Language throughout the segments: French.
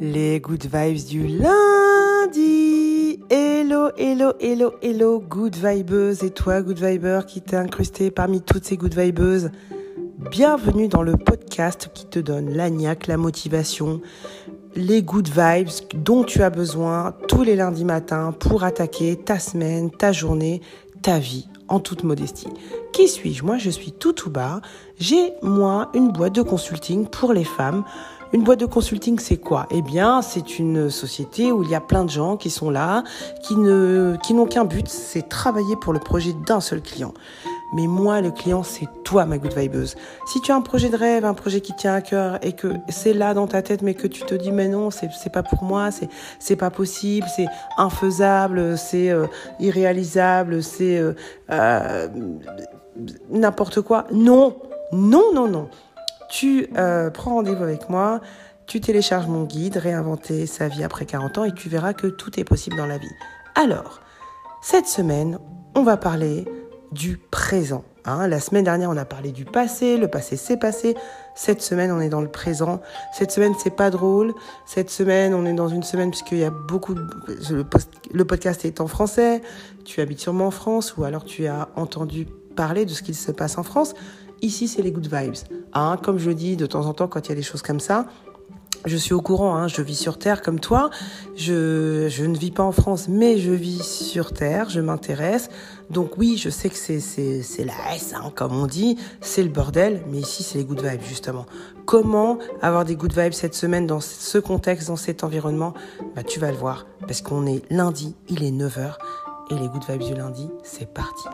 Les good vibes du lundi. Hello, hello, hello, hello, good vibeuse. Et toi, good viber, qui t'es incrusté parmi toutes ces good vibeuses. Bienvenue dans le podcast qui te donne l'agnac, la motivation, les good vibes dont tu as besoin tous les lundis matins pour attaquer ta semaine, ta journée, ta vie en toute modestie. Qui suis-je? Moi, je suis tout tout bas. J'ai, moi, une boîte de consulting pour les femmes. Une boîte de consulting, c'est quoi? Eh bien, c'est une société où il y a plein de gens qui sont là, qui ne, qui n'ont qu'un but, c'est travailler pour le projet d'un seul client. Mais moi, le client, c'est toi, ma good vibeuse. Si tu as un projet de rêve, un projet qui tient à cœur et que c'est là dans ta tête, mais que tu te dis, mais non, c'est, c'est pas pour moi, c'est, c'est pas possible, c'est infaisable, c'est euh, irréalisable, c'est euh, euh, n'importe quoi. Non, non, non, non. Tu euh, prends rendez-vous avec moi, tu télécharges mon guide, réinventer sa vie après 40 ans, et tu verras que tout est possible dans la vie. Alors, cette semaine, on va parler du présent. Hein. La semaine dernière, on a parlé du passé, le passé s'est passé. Cette semaine, on est dans le présent. Cette semaine, c'est pas drôle. Cette semaine, on est dans une semaine puisqu'il y a beaucoup. Le podcast est en français. Tu habites sûrement en France ou alors tu as entendu parler de ce qu'il se passe en France. Ici, c'est les good vibes. Hein. Comme je dis de temps en temps, quand il y a des choses comme ça, je suis au courant, hein, je vis sur Terre comme toi. Je, je, ne vis pas en France, mais je vis sur Terre, je m'intéresse. Donc oui, je sais que c'est, c'est, la S, hein, comme on dit, c'est le bordel, mais ici c'est les good vibes justement. Comment avoir des good vibes cette semaine dans ce contexte, dans cet environnement? Bah, Tu vas le voir, parce qu'on est lundi, il est 9h, et les good vibes du lundi, c'est parti.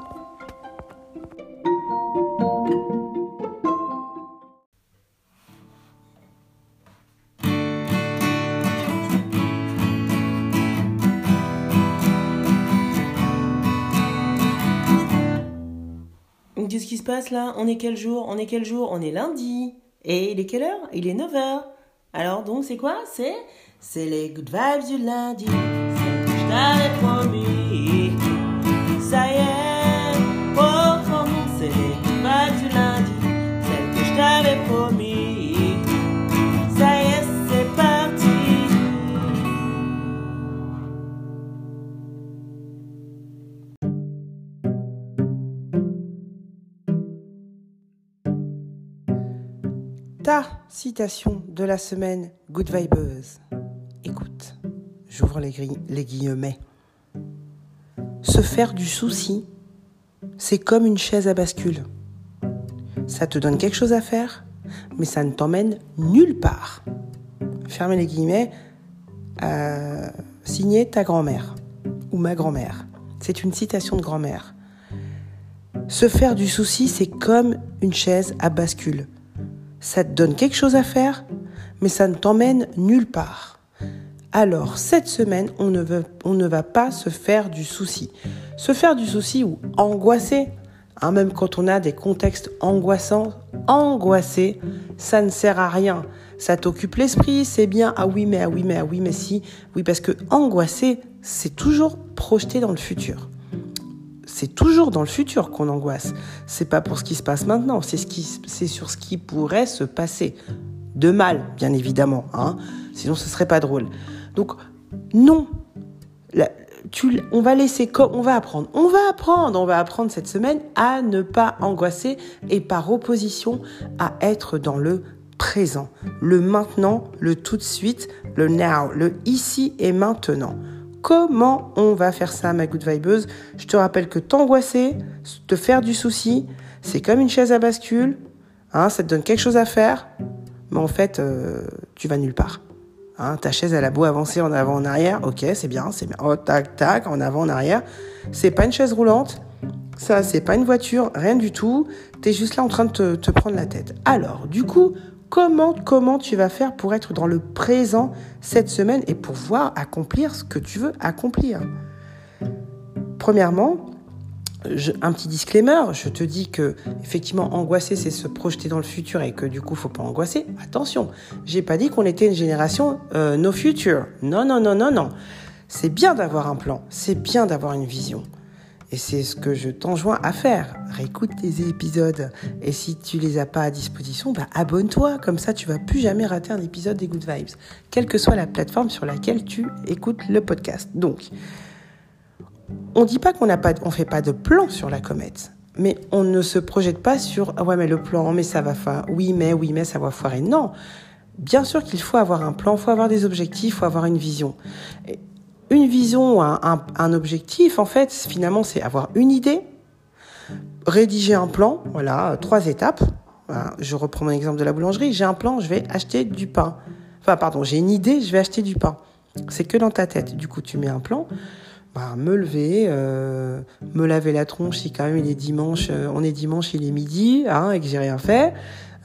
Se passe là? On est quel jour? On est quel jour? On est lundi. Et il est quelle heure? Il est 9h. Alors donc c'est quoi? C'est c'est les good vibes du lundi. Je t'avais promis. Ça y est, Ta citation de la semaine Good Vibeuse. Écoute, j'ouvre les, guillemets. Se faire du souci, c'est comme une chaise à bascule. Ça te donne quelque chose à faire, mais ça ne t'emmène nulle part. Fermez les guillemets. Euh, signé ta grand-mère ou ma grand-mère. C'est une citation de grand-mère. Se faire du souci, c'est comme une chaise à bascule. Ça te donne quelque chose à faire, mais ça ne t'emmène nulle part. Alors, cette semaine, on ne, va pas se faire du souci. Se faire du souci ou angoisser, hein, même quand on a des contextes angoissants, angoisser, ça ne sert à rien. Ça t'occupe l'esprit, c'est bien, ah oui, mais ah oui, mais ah oui, mais si. Oui, parce que angoisser, c'est toujours projeté dans le futur c'est toujours dans le futur qu'on angoisse. C'est pas pour ce qui se passe maintenant, c'est ce sur ce qui pourrait se passer. De mal, bien évidemment, hein. Sinon, ce serait pas drôle. Donc, non. tu, on va laisser, on va apprendre, on va apprendre, on va apprendre cette semaine à ne pas angoisser et par opposition à être dans le présent, le maintenant, le tout de suite, le now, le ici et maintenant. Comment on va faire ça, ma good vibeuse? Je te rappelle que t'angoisser, te faire du souci, c'est comme une chaise à bascule. Hein, ça te donne quelque chose à faire, mais en fait, euh, tu vas nulle part. Hein, ta chaise, elle a beau avancer en avant, en arrière. Ok, c'est bien, c'est bien. Oh, tac, tac, en avant, en arrière. C'est pas une chaise roulante. Ça, c'est pas une voiture, rien du tout. T'es juste là en train de te, te prendre la tête. Alors, du coup, comment, comment tu vas faire pour être dans le présent cette semaine et pouvoir accomplir ce que tu veux accomplir. Premièrement, un petit disclaimer, je te dis que effectivement angoisser c'est se projeter dans le futur et que du coup faut pas angoisser. Attention, j'ai pas dit qu'on était une génération euh, no future. Non non non non non. C'est bien d'avoir un plan, c'est bien d'avoir une vision. Et c'est ce que je t'enjoins à faire. Réécoute tes épisodes. Et si tu les as pas à disposition, bah abonne-toi. Comme ça, tu vas plus jamais rater un épisode des Good Vibes. Quelle que soit la plateforme sur laquelle tu écoutes le podcast. Donc, on dit pas qu'on n'a pas, fait pas de plan sur la comète. Mais on ne se projette pas sur, ah ouais, mais le plan, mais ça va faire, oui, mais, oui, mais ça va foirer. Non. Bien sûr qu'il faut avoir un plan, faut avoir des objectifs, faut avoir une vision. Une vision, un, objectif, en fait, finalement, c'est avoir une idée, rédiger un plan, voilà, trois étapes. je reprends mon exemple de la boulangerie. J'ai un plan, je vais acheter du pain. Enfin, pardon, j'ai une idée, je vais acheter du pain. C'est que dans ta tête. Du coup, tu mets un plan. Bah, me lever, euh, me laver la tronche si quand même il est dimanche, euh, on est dimanche, il est midi, hein, et que j'ai rien fait.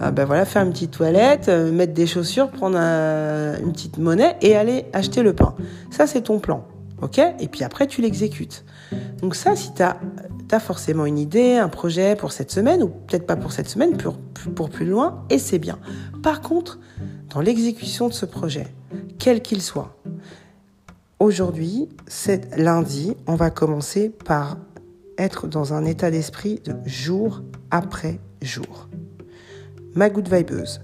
Euh, ben voilà, faire une petite toilette, euh, mettre des chaussures, prendre une petite monnaie et aller acheter le pain. Ça, c'est ton plan. OK? Et puis après, tu l'exécutes. Donc ça, si tu as, as, forcément une idée, un projet pour cette semaine, ou peut-être pas pour cette semaine, pour, pour plus loin, et c'est bien. Par contre, dans l'exécution de ce projet, quel qu'il soit, aujourd'hui, c'est lundi, on va commencer par être dans un état d'esprit de jour après jour ma good vibeuse,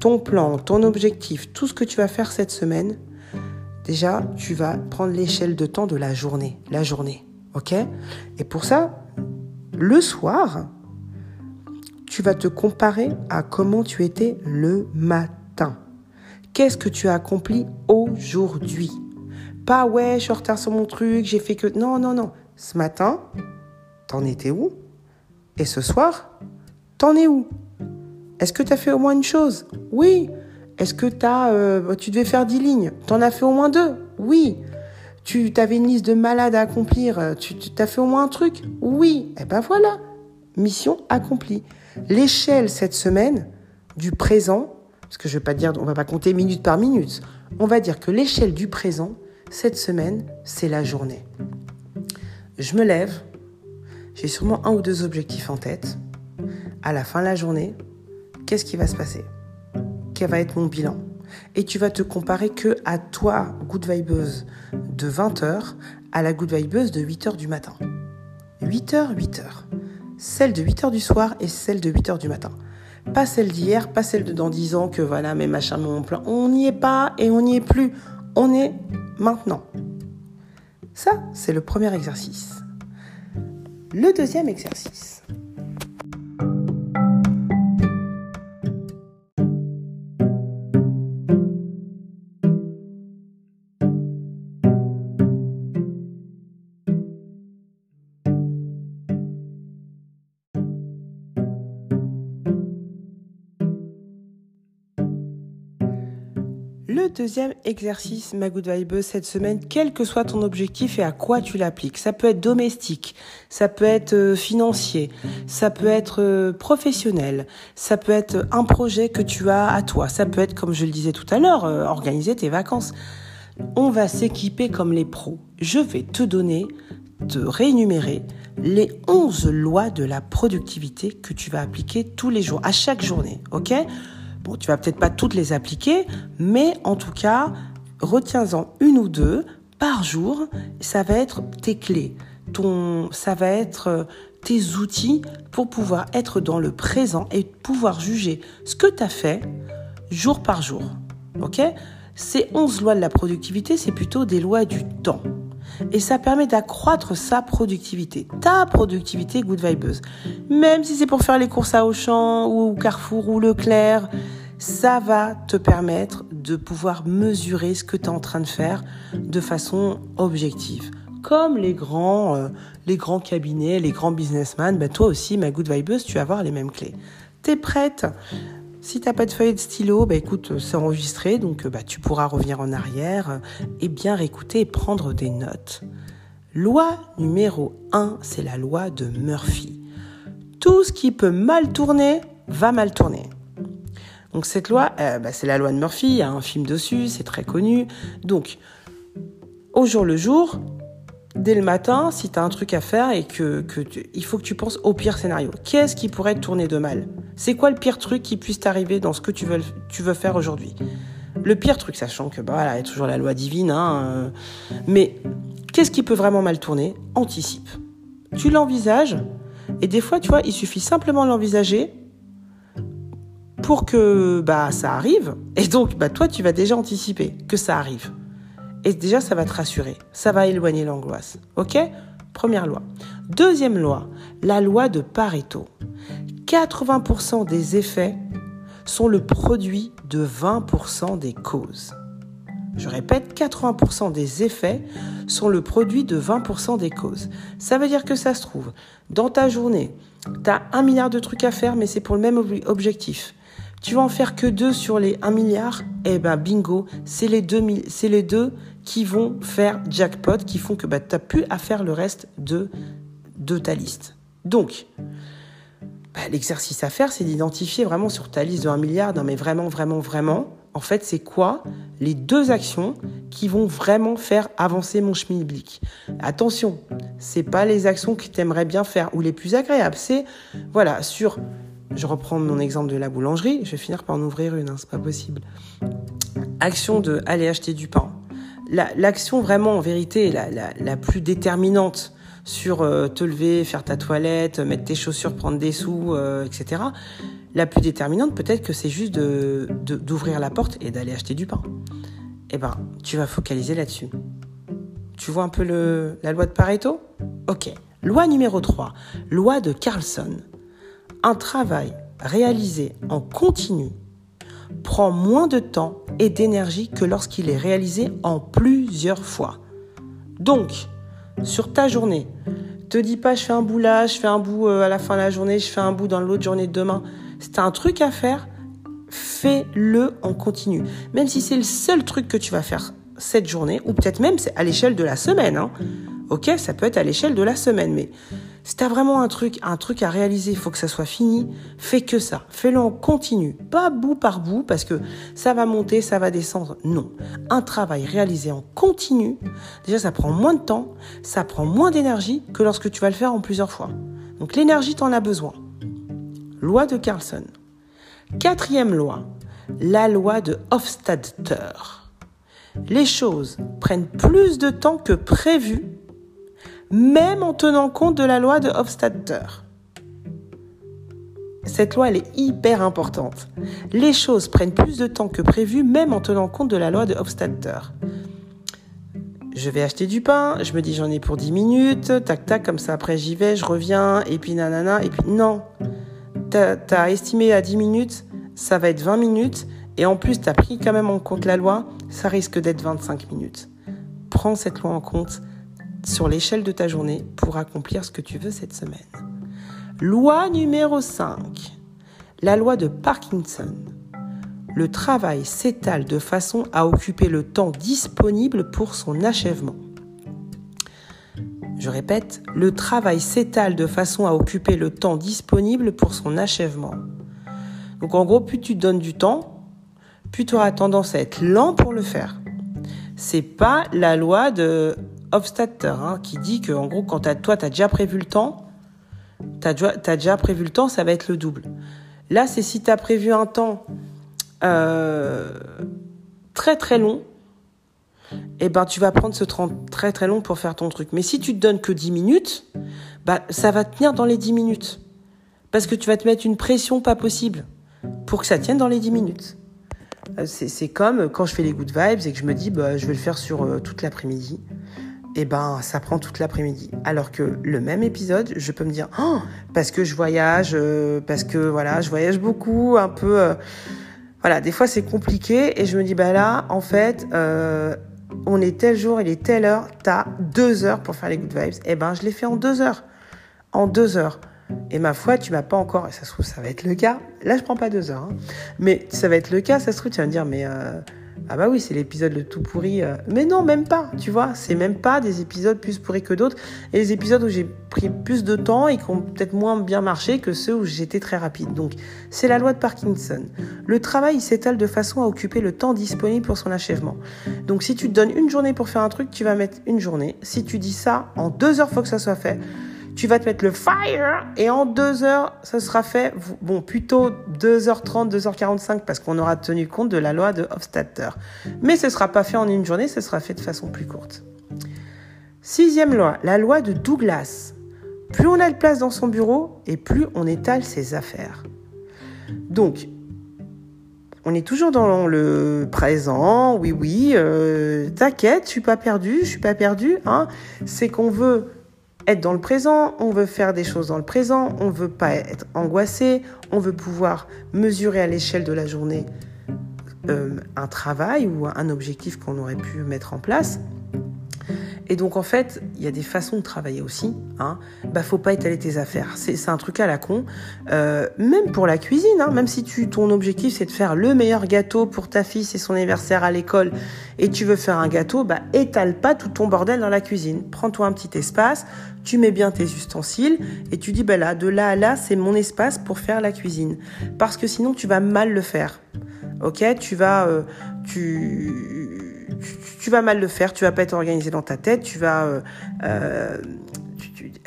ton plan, ton objectif, tout ce que tu vas faire cette semaine, déjà, tu vas prendre l'échelle de temps de la journée. La journée. OK? Et pour ça, le soir, tu vas te comparer à comment tu étais le matin. Qu'est-ce que tu as accompli aujourd'hui? Pas ouais, je suis en retard sur mon truc, j'ai fait que... Non, non, non. Ce matin, t'en étais où? Et ce soir, t'en es où? Est-ce que tu as fait au moins une chose? Oui. Est-ce que euh, tu devais faire 10 lignes? Tu en as fait au moins deux? Oui. Tu avais une liste de malades à accomplir Tu, tu as fait au moins un truc? Oui. Eh ben voilà. Mission accomplie. L'échelle cette semaine du présent, parce que je ne vais pas dire, on va pas compter minute par minute. On va dire que l'échelle du présent, cette semaine, c'est la journée. Je me lève, j'ai sûrement un ou deux objectifs en tête. À la fin de la journée, qu'est-ce qui va se passer? Quel va être mon bilan? Et tu vas te comparer que à toi, good vibeuse de 20h, à la good vibeuse de 8h du matin. 8h, 8h. Celle de 8h du soir et celle de 8h du matin. Pas celle d'hier, pas celle de dans 10 ans que voilà, mes machins, mon plan. On n'y est pas et on n'y est plus. On est maintenant. Ça, c'est le premier exercice. Le deuxième exercice. Deuxième exercice, ma good vibe, cette semaine, quel que soit ton objectif et à quoi tu l'appliques. Ça peut être domestique, ça peut être euh, financier, ça peut être euh, professionnel, ça peut être un projet que tu as à toi, ça peut être, comme je le disais tout à l'heure, euh, organiser tes vacances. On va s'équiper comme les pros. Je vais te donner, te réénumérer les 11 lois de la productivité que tu vas appliquer tous les jours, à chaque journée, ok? Tu vas peut-être pas toutes les appliquer, mais en tout cas, retiens-en une ou deux par jour. Ça va être tes clés, ton, ça va être euh, tes outils pour pouvoir être dans le présent et pouvoir juger ce que tu as fait jour par jour. OK? Ces 11 lois de la productivité, c'est plutôt des lois du temps et ça permet d'accroître sa productivité, ta productivité good vibeuse. Même si c'est pour faire les courses à Auchan ou Carrefour ou Leclerc, ça va te permettre de pouvoir mesurer ce que tu es en train de faire de façon objective. Comme les grands, euh, les grands cabinets, les grands businessmen, ben toi aussi, ma good vibeuse, tu vas avoir les mêmes clés. T'es prête? Si t'as pas de feuille de stylo, bah écoute, c'est enregistré, donc bah, tu pourras revenir en arrière et bien réécouter et prendre des notes. Loi numéro 1, c'est la loi de Murphy. Tout ce qui peut mal tourner va mal tourner. Donc cette loi, euh, bah, c'est la loi de Murphy, il y a un film dessus, c'est très connu. Donc, au jour le jour, dès le matin, si tu as un truc à faire et que, il faut que tu penses au pire scénario. Qu'est-ce qui pourrait tourner de mal? C'est quoi le pire truc qui puisse t'arriver dans ce que tu veux, faire aujourd'hui? Le pire truc, sachant que bah voilà, il y a toujours la loi divine, hein, euh, mais qu'est-ce qui peut vraiment mal tourner? Anticipe. tu l'envisages, et des fois, tu vois, il suffit simplement de l'envisager pour que bah, ça arrive. Et donc, bah, toi, tu vas déjà anticiper que ça arrive. Et déjà, ça va te rassurer. Ça va éloigner l'angoisse. OK? Première loi. Deuxième loi, la loi de Pareto. 80% des effets sont le produit de 20% des causes. Je répète, 80% des effets sont le produit de 20% des causes. Ça veut dire que ça se trouve, dans ta journée, tu as un milliard de trucs à faire, mais c'est pour le même objectif. Tu vas en faire que deux sur les 1 milliard, eh ben bingo, c'est les deux, c'est les deux qui vont faire jackpot, qui font que bah, tu n'as plus à faire le reste de, de ta liste. Donc, bah, l'exercice à faire, c'est d'identifier vraiment sur ta liste de 1 milliard, non mais vraiment, vraiment, vraiment, en fait, c'est quoi? Les deux actions qui vont vraiment faire avancer mon schmilblick. Attention, c'est pas les actions que tu aimerais bien faire ou les plus agréables, c'est voilà, sur je reprends mon exemple de la boulangerie, je vais finir par en ouvrir une, hein, c'est pas possible. Action de aller acheter du pain. L'action vraiment en vérité la, la, plus déterminante sur euh, te lever, faire ta toilette, mettre tes chaussures, prendre des sous, euh, etc. La plus déterminante peut-être que c'est juste de, d'ouvrir la porte et d'aller acheter du pain. Eh ben, tu vas focaliser là-dessus. Tu vois un peu le, la loi de Pareto? Ok. Loi numéro 3, loi de Carlson. Un travail réalisé en continu prend moins de temps et d'énergie que lorsqu'il est réalisé en plusieurs fois. Donc, sur ta journée, te dis pas je fais un bout là, je fais un bout euh, à la fin de la journée, je fais un bout dans l'autre journée de demain. C'est un truc à faire, fais-le en continu. Même si c'est le seul truc que tu vas faire cette journée, ou peut-être même à l'échelle de la semaine. Hein. Ok, ça peut être à l'échelle de la semaine, mais si tu as vraiment un truc, un truc à réaliser, il faut que ça soit fini, fais que ça. Fais-le en continu, pas bout par bout, parce que ça va monter, ça va descendre. Non. Un travail réalisé en continu, déjà ça prend moins de temps, ça prend moins d'énergie que lorsque tu vas le faire en plusieurs fois. Donc l'énergie, tu en as besoin. Loi de Carlson. Quatrième loi, la loi de Hofstadter. Les choses prennent plus de temps que prévu même en tenant compte de la loi de Hofstadter. Cette loi, elle est hyper importante. Les choses prennent plus de temps que prévu, même en tenant compte de la loi de Hofstadter. Je vais acheter du pain, je me dis j'en ai pour 10 minutes, tac tac, comme ça après j'y vais, je reviens, et puis nanana, et puis non. T'as as estimé à 10 minutes, ça va être 20 minutes, et en plus t'as pris quand même en compte la loi, ça risque d'être 25 minutes. Prends cette loi en compte, sur l'échelle de ta journée pour accomplir ce que tu veux cette semaine. Loi numéro 5. La loi de Parkinson. Le travail s'étale de façon à occuper le temps disponible pour son achèvement. Je répète, le travail s'étale de façon à occuper le temps disponible pour son achèvement. Donc en gros, plus tu te donnes du temps, plus tu auras tendance à être lent pour le faire. C'est pas la loi de Hein, qui dit que en gros, quand toi, tu as déjà prévu le temps, tu as, déjà prévu le temps, ça va être le double. Là, c'est si tu as prévu un temps euh, très très long, eh ben, tu vas prendre ce temps très très long pour faire ton truc. Mais si tu te donnes que 10 minutes, bah, ça va tenir dans les 10 minutes. Parce que tu vas te mettre une pression pas possible pour que ça tienne dans les 10 minutes. Euh, c'est comme quand je fais les good vibes et que je me dis, bah, je vais le faire sur euh, toute l'après-midi eh ben, ça prend toute l'après-midi. Alors que le même épisode, je peux me dire, oh, parce que je voyage, euh, parce que voilà, je voyage beaucoup, un peu, euh, voilà, des fois c'est compliqué et je me dis, bah là, en fait, euh, on est tel jour, il est telle heure, t'as deux heures pour faire les good vibes. Eh ben, je l'ai fait en deux heures, en deux heures. Et ma foi, tu m'as pas encore, et ça se trouve, ça va être le cas. Là, je prends pas deux heures, hein. mais ça va être le cas. Ça se trouve, tu vas me dire, mais ah bah oui, c'est l'épisode le tout pourri. Euh. Mais non, même pas, tu vois. C'est même pas des épisodes plus pourris que d'autres. Et les épisodes où j'ai pris plus de temps et qui ont peut-être moins bien marché que ceux où j'étais très rapide. Donc, c'est la loi de Parkinson. Le travail s'étale de façon à occuper le temps disponible pour son achèvement. Donc, si tu te donnes une journée pour faire un truc, tu vas mettre une journée. Si tu dis ça, en deux heures, faut que ça soit fait tu vas te mettre le fire et en deux heures, ça sera fait. Bon, plutôt 2h30, 2h45 parce qu'on aura tenu compte de la loi de Hofstadter. Mais ce ne sera pas fait en une journée, ce sera fait de façon plus courte. Sixième loi, la loi de Douglas. Plus on a de place dans son bureau et plus on étale ses affaires. Donc, on est toujours dans le présent, oui, oui, euh, t'inquiète, je suis pas perdu, je suis pas perdu. Hein. C'est qu'on veut être dans le présent, on veut faire des choses dans le présent, on veut pas être angoissé, on veut pouvoir mesurer à l'échelle de la journée euh, un travail ou un objectif qu'on aurait pu mettre en place. Et donc en fait, il y a des façons de travailler aussi. Hein. Bah faut pas étaler tes affaires. C'est un truc à la con. Euh, même pour la cuisine, hein, même si tu ton objectif c'est de faire le meilleur gâteau pour ta fille, c'est son anniversaire à l'école, et tu veux faire un gâteau, bah étale pas tout ton bordel dans la cuisine. Prends-toi un petit espace, tu mets bien tes ustensiles et tu dis bah là, de là à là, c'est mon espace pour faire la cuisine. Parce que sinon tu vas mal le faire. Ok, tu vas, euh, tu tu, vas mal le faire, tu vas pas être organisé dans ta tête, tu vas... Euh, euh,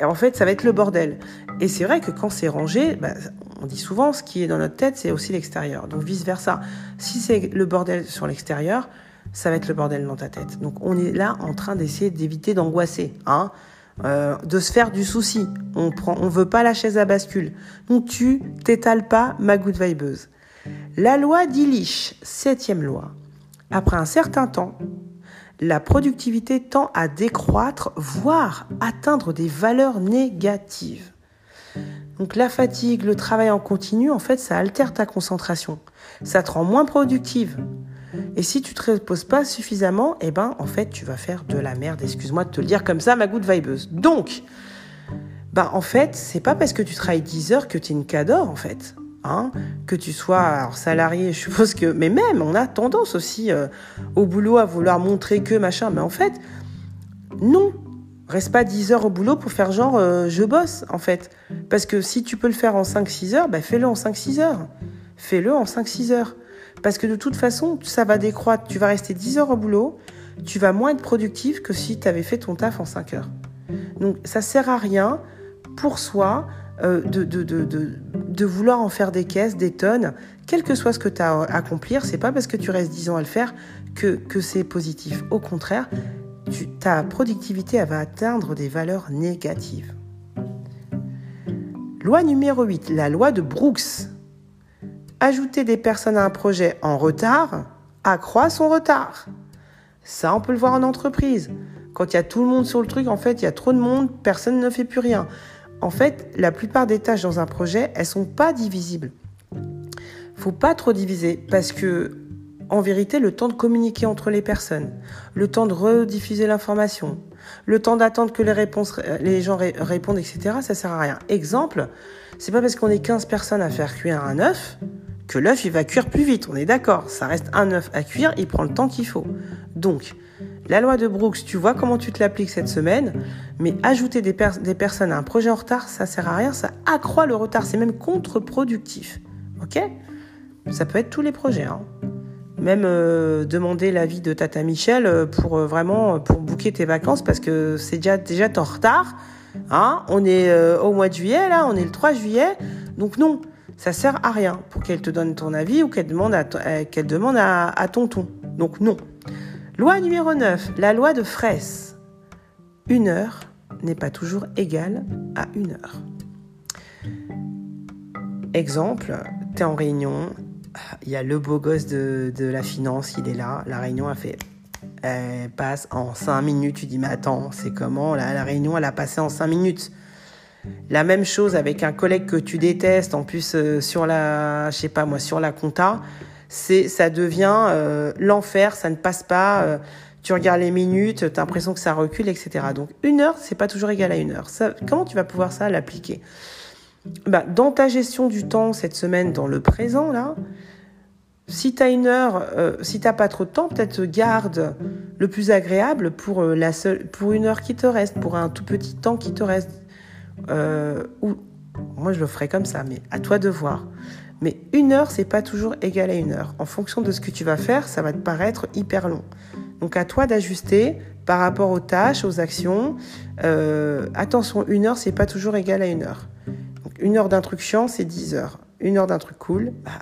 en fait, ça va être le bordel. Et c'est vrai que quand c'est rangé, bah, on dit souvent, ce qui est dans notre tête, c'est aussi l'extérieur. Donc vice-versa. Si c'est le bordel sur l'extérieur, ça va être le bordel dans ta tête. Donc on est là en train d'essayer d'éviter d'angoisser, hein, euh, de se faire du souci. On prend, on veut pas la chaise à bascule. Donc tu t'étales pas ma good vibeuse. La loi d'Illich, septième loi. Après un certain temps, la productivité tend à décroître, voire atteindre des valeurs négatives. Donc la fatigue, le travail en continu, en fait, ça altère ta concentration. Ça te rend moins productive. Et si tu te reposes pas suffisamment, eh ben, en fait, tu vas faire de la merde. Excuse-moi de te le dire comme ça, ma good vibeuse. Donc, ben, en fait, c'est pas parce que tu travailles 10 heures que tu es une cador, en fait. Hein, que tu sois salarié, je suppose que, mais même, on a tendance aussi euh, au boulot à vouloir montrer que machin, mais en fait, non, reste pas 10 heures au boulot pour faire genre euh, je bosse, en fait. Parce que si tu peux le faire en 5-6 heures, bah, fais-le en 5-6 heures. Fais-le en 5-6 heures. Parce que de toute façon, ça va décroître. Tu vas rester 10 heures au boulot, tu vas moins être productif que si tu avais fait ton taf en 5 heures. Donc ça sert à rien pour soi de, de, vouloir en faire des caisses, des tonnes, quel que soit ce que tu as à accomplir, c'est pas parce que tu restes 10 ans à le faire que, c'est positif. Au contraire, ta productivité va atteindre des valeurs négatives. Loi numéro 8, la loi de Brooks. Ajouter des personnes à un projet en retard accroît son retard. Ça, on peut le voir en entreprise. Quand il y a tout le monde sur le truc, en fait, il y a trop de monde, personne ne fait plus rien en fait, la plupart des tâches dans un projet, elles sont pas divisibles. Faut pas trop diviser parce que, en vérité, le temps de communiquer entre les personnes, le temps de rediffuser l'information, le temps d'attendre que les réponses, les gens répondent, etc., ça sert à rien. Exemple, c'est pas parce qu'on est 15 personnes à faire cuire un œuf que l'œuf il va cuire plus vite. On est d'accord. Ça reste un œuf à cuire, il prend le temps qu'il faut. Donc, la loi de Brooks, tu vois comment tu te l'appliques cette semaine, mais ajouter des, personnes à un projet en retard, ça sert à rien, ça accroît le retard, c'est même contre-productif. Ok? Ça peut être tous les projets. Hein. Même euh, demander l'avis de Tata Michel euh, pour euh, vraiment pour booker tes vacances parce que c'est déjà déjà en retard. Hein on est au mois de juillet là, on est le 3 juillet, donc non, ça sert à rien pour qu'elle te donne ton avis ou qu'elle demande à, qu'elle demande à, à tonton. Donc non. Loi numéro 9, la loi de Fraisse. Une heure n'est pas toujours égale à une heure. Exemple, tu es en réunion, il y a le beau gosse de, la finance, il est là, la réunion a fait elle passe en 5 minutes. Tu dis, mais attends, c'est comment La réunion, elle a passé en 5 minutes. La même chose avec un collègue que tu détestes, en plus euh, sur la, je sais pas moi, sur la compta c'est ça devient euh, l'enfer, ça ne passe pas. Euh, tu regardes les minutes, tu as l'impression que ça recule, etc. Donc une heure, c'est pas toujours égal à une heure. Comment tu vas pouvoir ça l'appliquer? Bah, Dans ta gestion du temps cette semaine, dans le présent, là, si tu as une heure, euh, si t'as pas trop de temps, peut-être garde le plus agréable pour, la seule, pour une heure qui te reste, pour un tout petit temps qui te reste. ou, moi, je le ferai comme ça, mais à toi de voir. Mais une heure, c'est pas toujours égal à une heure. En fonction de ce que tu vas faire, ça va te paraître hyper long. Donc à toi d'ajuster par rapport aux tâches, aux actions. Euh, attention, une heure, c'est pas toujours égal à une heure. Une heure d'un truc chiant, c'est 10 heures. Une heure d'un truc cool, bah,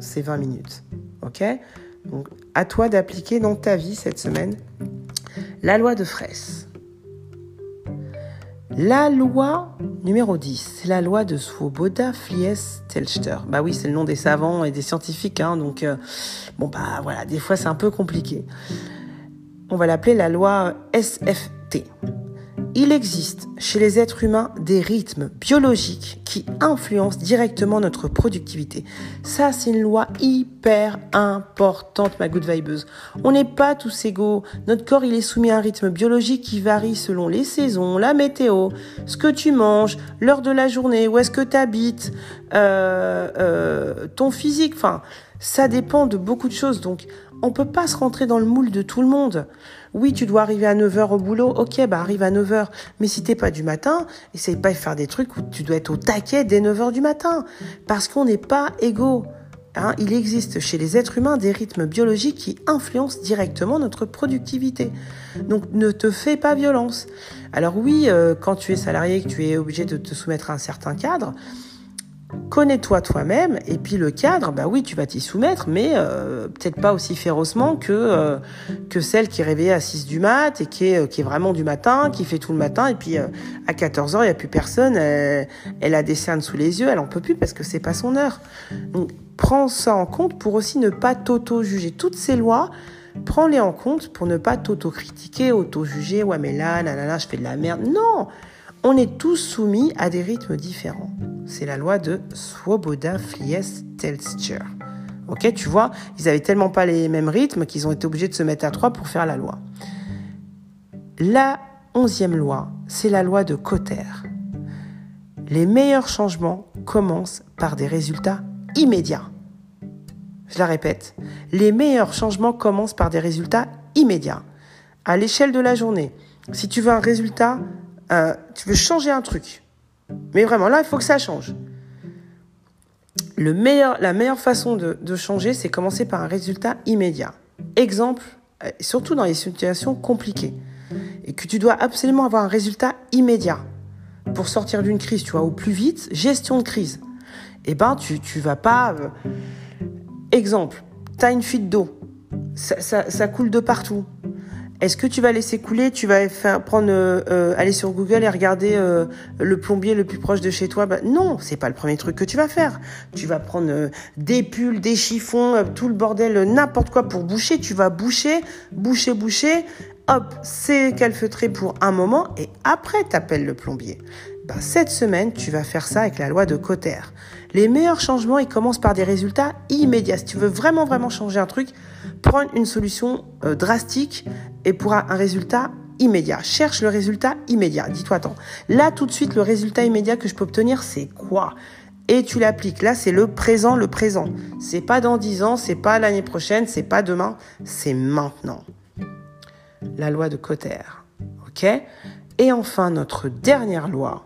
c'est 20 minutes. Ok? Donc à toi d'appliquer dans ta vie cette semaine la loi de Fraisse. La loi Numéro 10, c'est la loi de Swoboda Flies Telster. Bah oui, c'est le nom des savants et des scientifiques, hein, donc euh, bon bah voilà, des fois c'est un peu compliqué. On va l'appeler la loi SFT. Il existe chez les êtres humains des rythmes biologiques qui influencent directement notre productivité. Ça, c'est une loi hyper importante, ma good vibeuse. On n'est pas tous égaux. Notre corps, il est soumis à un rythme biologique qui varie selon les saisons, la météo, ce que tu manges, l'heure de la journée, où est-ce que tu habites, euh, euh, ton physique. Enfin, ça dépend de beaucoup de choses. Donc, on peut pas se rentrer dans le moule de tout le monde. Oui, tu dois arriver à 9h au boulot. Ok, bah arrive à 9h. Mais si t'es pas du matin, essaye pas de faire des trucs où tu dois être au taquet dès 9h du matin. Parce qu'on n'est pas égaux. Hein, il existe chez les êtres humains des rythmes biologiques qui influencent directement notre productivité. Donc ne te fais pas violence. Alors oui, euh, quand tu es salarié, que tu es obligé de te soumettre à un certain cadre, connais-toi toi-même et puis le cadre, bah oui, tu vas t'y soumettre, mais euh, peut-être pas aussi férocement que euh, que celle qui est réveillée à 6 du mat et qui est euh, qui est vraiment du matin, qui fait tout le matin et puis à 14 heures il y a plus personne, elle, a des cernes sous les yeux, elle en peut plus parce que c'est pas son heure. Donc prends ça en compte pour aussi ne pas t'auto-juger. Toutes ces lois, prends-les en compte pour ne pas t'auto-critiquer, auto-juger. Ouais mais là, là, là, là, je fais de la merde. Non, on est tous soumis à des rythmes différents. C'est la loi de Swoboda Flies Telster. Ok, tu vois, ils avaient tellement pas les mêmes rythmes qu'ils ont été obligés de se mettre à trois pour faire la loi. La onzième loi, c'est la loi de Cotter. Les meilleurs changements commencent par des résultats immédiats. Je la répète, les meilleurs changements commencent par des résultats immédiats. À l'échelle de la journée, si tu veux un résultat euh, tu veux changer un truc. Mais vraiment, là, il faut que ça change. La meilleure façon de, changer, c'est commencer par un résultat immédiat. Exemple, euh, surtout dans les situations compliquées, et que tu dois absolument avoir un résultat immédiat pour sortir d'une crise, tu vois, au plus vite, gestion de crise. Eh ben, tu, tu vas pas. Euh, exemple, tu as une fuite d'eau, ça coule de partout. Est-ce que tu vas laisser couler Tu vas faire prendre, euh, euh, aller sur Google et regarder euh, le plombier le plus proche de chez toi? Bah, Non, c'est pas le premier truc que tu vas faire. Tu vas prendre des pulls, des chiffons, tout le bordel, n'importe quoi pour boucher. Tu vas boucher, boucher, boucher. Hop, c'est calfeutré pour un moment et après t'appelles le plombier. Bah, cette semaine, tu vas faire ça avec la loi de Cotter. Les meilleurs changements, ils commencent par des résultats immédiats. Si tu veux vraiment, vraiment changer un truc, prends une solution drastique et pour un résultat immédiat. Cherche le résultat immédiat. Dis-toi, attends, là tout de suite, le résultat immédiat que je peux obtenir, c'est quoi? Et tu l'appliques. Là, c'est le présent, le présent. C'est pas dans dix ans, c'est pas l'année prochaine, c'est pas demain, c'est maintenant. La loi de Cotter. OK? Et enfin, notre dernière loi,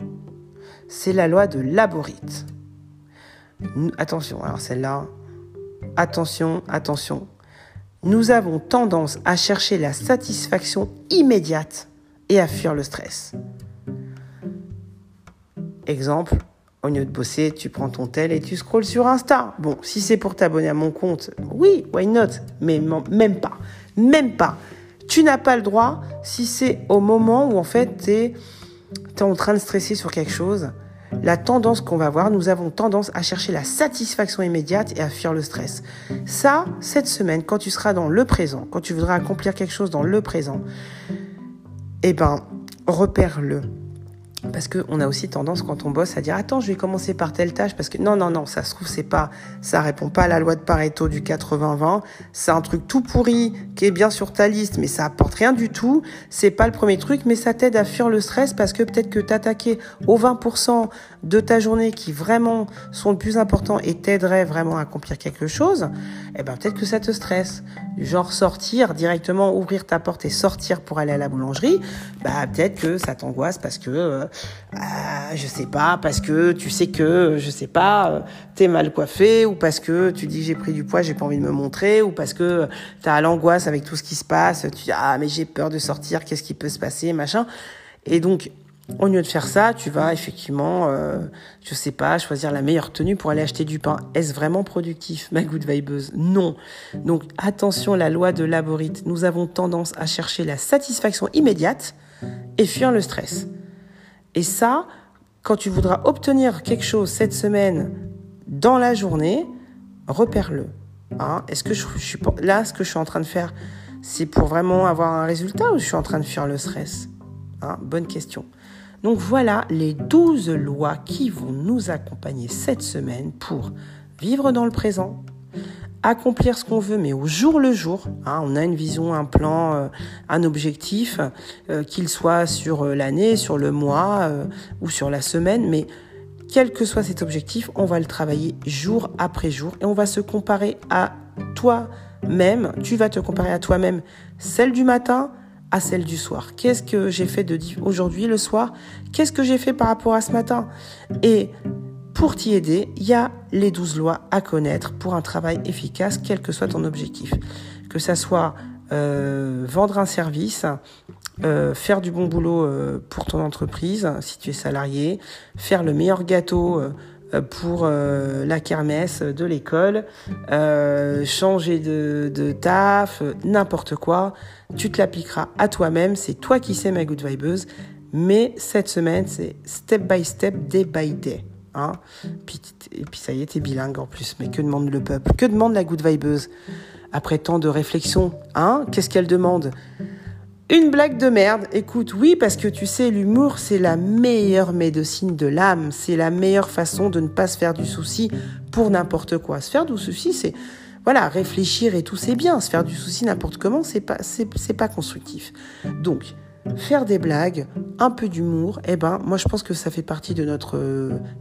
c'est la loi de Laborite. Attention, alors celle-là, attention, attention nous avons tendance à chercher la satisfaction immédiate et à fuir le stress. Exemple, au lieu de bosser, tu prends ton tel et tu scrolles sur Insta. Bon, si c'est pour t'abonner à mon compte, oui, why not? Mais même pas. Même pas. Tu n'as pas le droit si c'est au moment où en fait tu es en train de stresser sur quelque chose la tendance qu'on va voir, nous avons tendance à chercher la satisfaction immédiate et à fuir le stress. Ça, cette semaine, quand tu seras dans le présent, quand tu voudras accomplir quelque chose dans le présent, eh ben, repère-le. Parce qu'on a aussi tendance quand on bosse à dire attends je vais commencer par telle tâche parce que non non non ça se trouve c'est pas ça répond pas à la loi de Pareto du 80-20 c'est un truc tout pourri qui est bien sur ta liste mais ça apporte rien du tout. C'est pas le premier truc mais ça t'aide à fuir le stress parce que peut-être que t'attaquer aux 20% de ta journée qui vraiment sont le plus important et t'aiderait vraiment à accomplir quelque chose eh ben peut-être que ça te stresse genre sortir directement ouvrir ta porte et sortir pour aller à la boulangerie bah peut-être que ça t'angoisse parce que euh, ah, je sais pas, parce que tu sais que, je sais pas, euh, t'es mal coiffé, ou parce que tu dis j'ai pris du poids, j'ai pas envie de me montrer, ou parce que t'as l'angoisse avec tout ce qui se passe, tu dis ah mais j'ai peur de sortir, qu'est-ce qui peut se passer, machin. Et donc au lieu de faire ça, tu vas effectivement, euh, je sais pas, choisir la meilleure tenue pour aller acheter du pain. Est-ce vraiment productif, ma good vibeuse? Non. Donc attention, la loi de Laborite. Nous avons tendance à chercher la satisfaction immédiate et fuir le stress. Et ça, quand tu voudras obtenir quelque chose cette semaine dans la journée, repère-le. Hein? Est-ce que là, ce que je suis en train de faire, c'est pour vraiment avoir un résultat ou je suis en train de fuir le stress? Hein, Bonne question. Donc voilà les 12 lois qui vont nous accompagner cette semaine pour vivre dans le présent, accomplir ce qu'on veut, mais au jour le jour. Hein, on a une vision, un plan, euh, un objectif, euh, qu'il soit sur euh, l'année, sur le mois ou sur la semaine, mais quel que soit cet objectif, on va le travailler jour après jour et on va se comparer à toi-même. Tu vas te comparer à toi-même, celle du matin à celle du soir. Qu'est-ce que j'ai fait de aujourd'hui le soir? Qu'est-ce que j'ai fait par rapport à ce matin? Et pour t'y aider, il y a les 12 lois à connaître pour un travail efficace, quel que soit ton objectif. Que ça soit euh, vendre un service, euh, faire du bon boulot euh, pour ton entreprise si tu es salarié, faire le meilleur gâteau euh, pour la kermesse de l'école, changer de, taf, n'importe quoi, tu te l'appliqueras à toi-même, c'est toi qui sais ma good vibeuse, mais cette semaine c'est step by step, day by day. Hein. Et puis ça y est, t'es bilingue en plus, mais que demande le peuple? Que demande la good vibeuse Après tant de réflexion, hein? Qu'est-ce qu'elle demande? Une blague de merde, écoute, oui, parce que tu sais, l'humour, c'est la meilleure médecine de l'âme, c'est la meilleure façon de ne pas se faire du souci pour n'importe quoi. Se faire du souci, c'est, voilà, réfléchir et tout, c'est bien. Se faire du souci n'importe comment, c'est pas, pas constructif. Donc, faire des blagues, un peu d'humour, eh ben, moi, je pense que ça fait partie de notre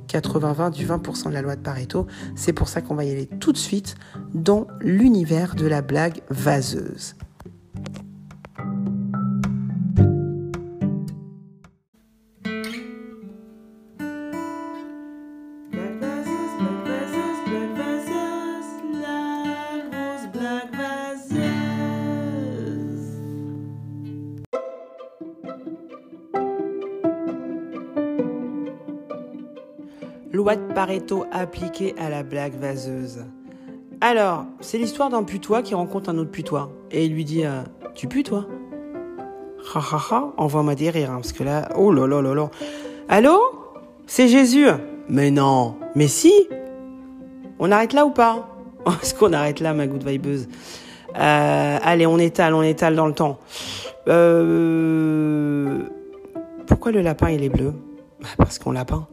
80-20, euh, du 20% de la loi de Pareto. C'est pour ça qu'on va y aller tout de suite dans l'univers de la blague vaseuse. Pareto appliquée à la blague vaseuse. Alors, c'est l'histoire d'un putois qui rencontre un autre putois. Et il lui dit euh, Tu pues toi? Ha ha ha, envoie-moi des rires, hein, parce que là, oh là là là là. Allô? C'est Jésus. Mais non, mais si. On arrête là ou pas? Est-ce qu'on arrête là, ma good vibeuse? Euh, Allez, on étale, on étale dans le temps. Euh... Pourquoi le lapin il est bleu? Parce qu'on l'a peint.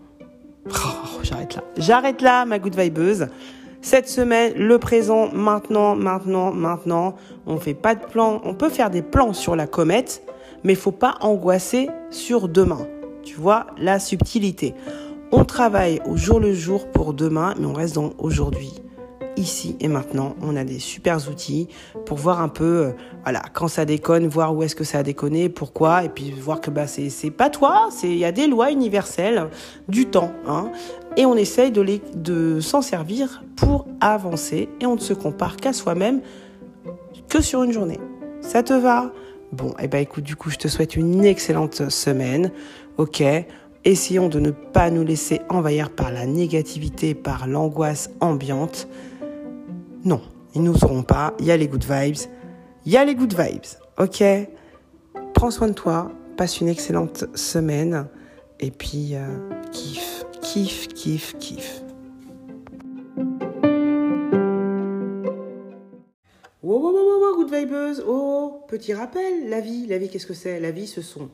Oh, j'arrête là. J'arrête là, ma good vibeuse. Cette semaine, le présent, maintenant, maintenant, maintenant. On fait pas de plan. On peut faire des plans sur la comète, mais faut pas angoisser sur demain. Tu vois la subtilité. On travaille au jour le jour pour demain, mais on reste dans aujourd'hui ici et maintenant. On a des super outils pour voir un peu, euh, voilà, quand ça déconne, voir où est-ce que ça a déconné, pourquoi, et puis voir que bah c'est pas toi, c'est il y a des lois universelles du temps, hein, et on essaye de les de s'en servir pour avancer et on ne se compare qu'à soi-même que sur une journée. Ça te va? Bon, et eh ben écoute, du coup, je te souhaite une excellente semaine. Ok? Essayons de ne pas nous laisser envahir par la négativité, par l'angoisse ambiante. Non, ils nous auront pas. Il y a les good vibes. Il y a les good vibes. Ok Prends soin de toi. Passe une excellente semaine. Et puis, euh, kiff, kiff, kiff, kiff. Wow, wow, wow, wow, good vibes. Oh, petit rappel, la vie, la vie, qu'est-ce que c'est? La vie, ce sont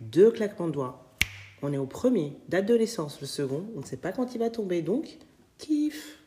deux claquements de doigts. On est au premier, date de naissance, le second, on ne sait pas quand il va tomber, donc kiff.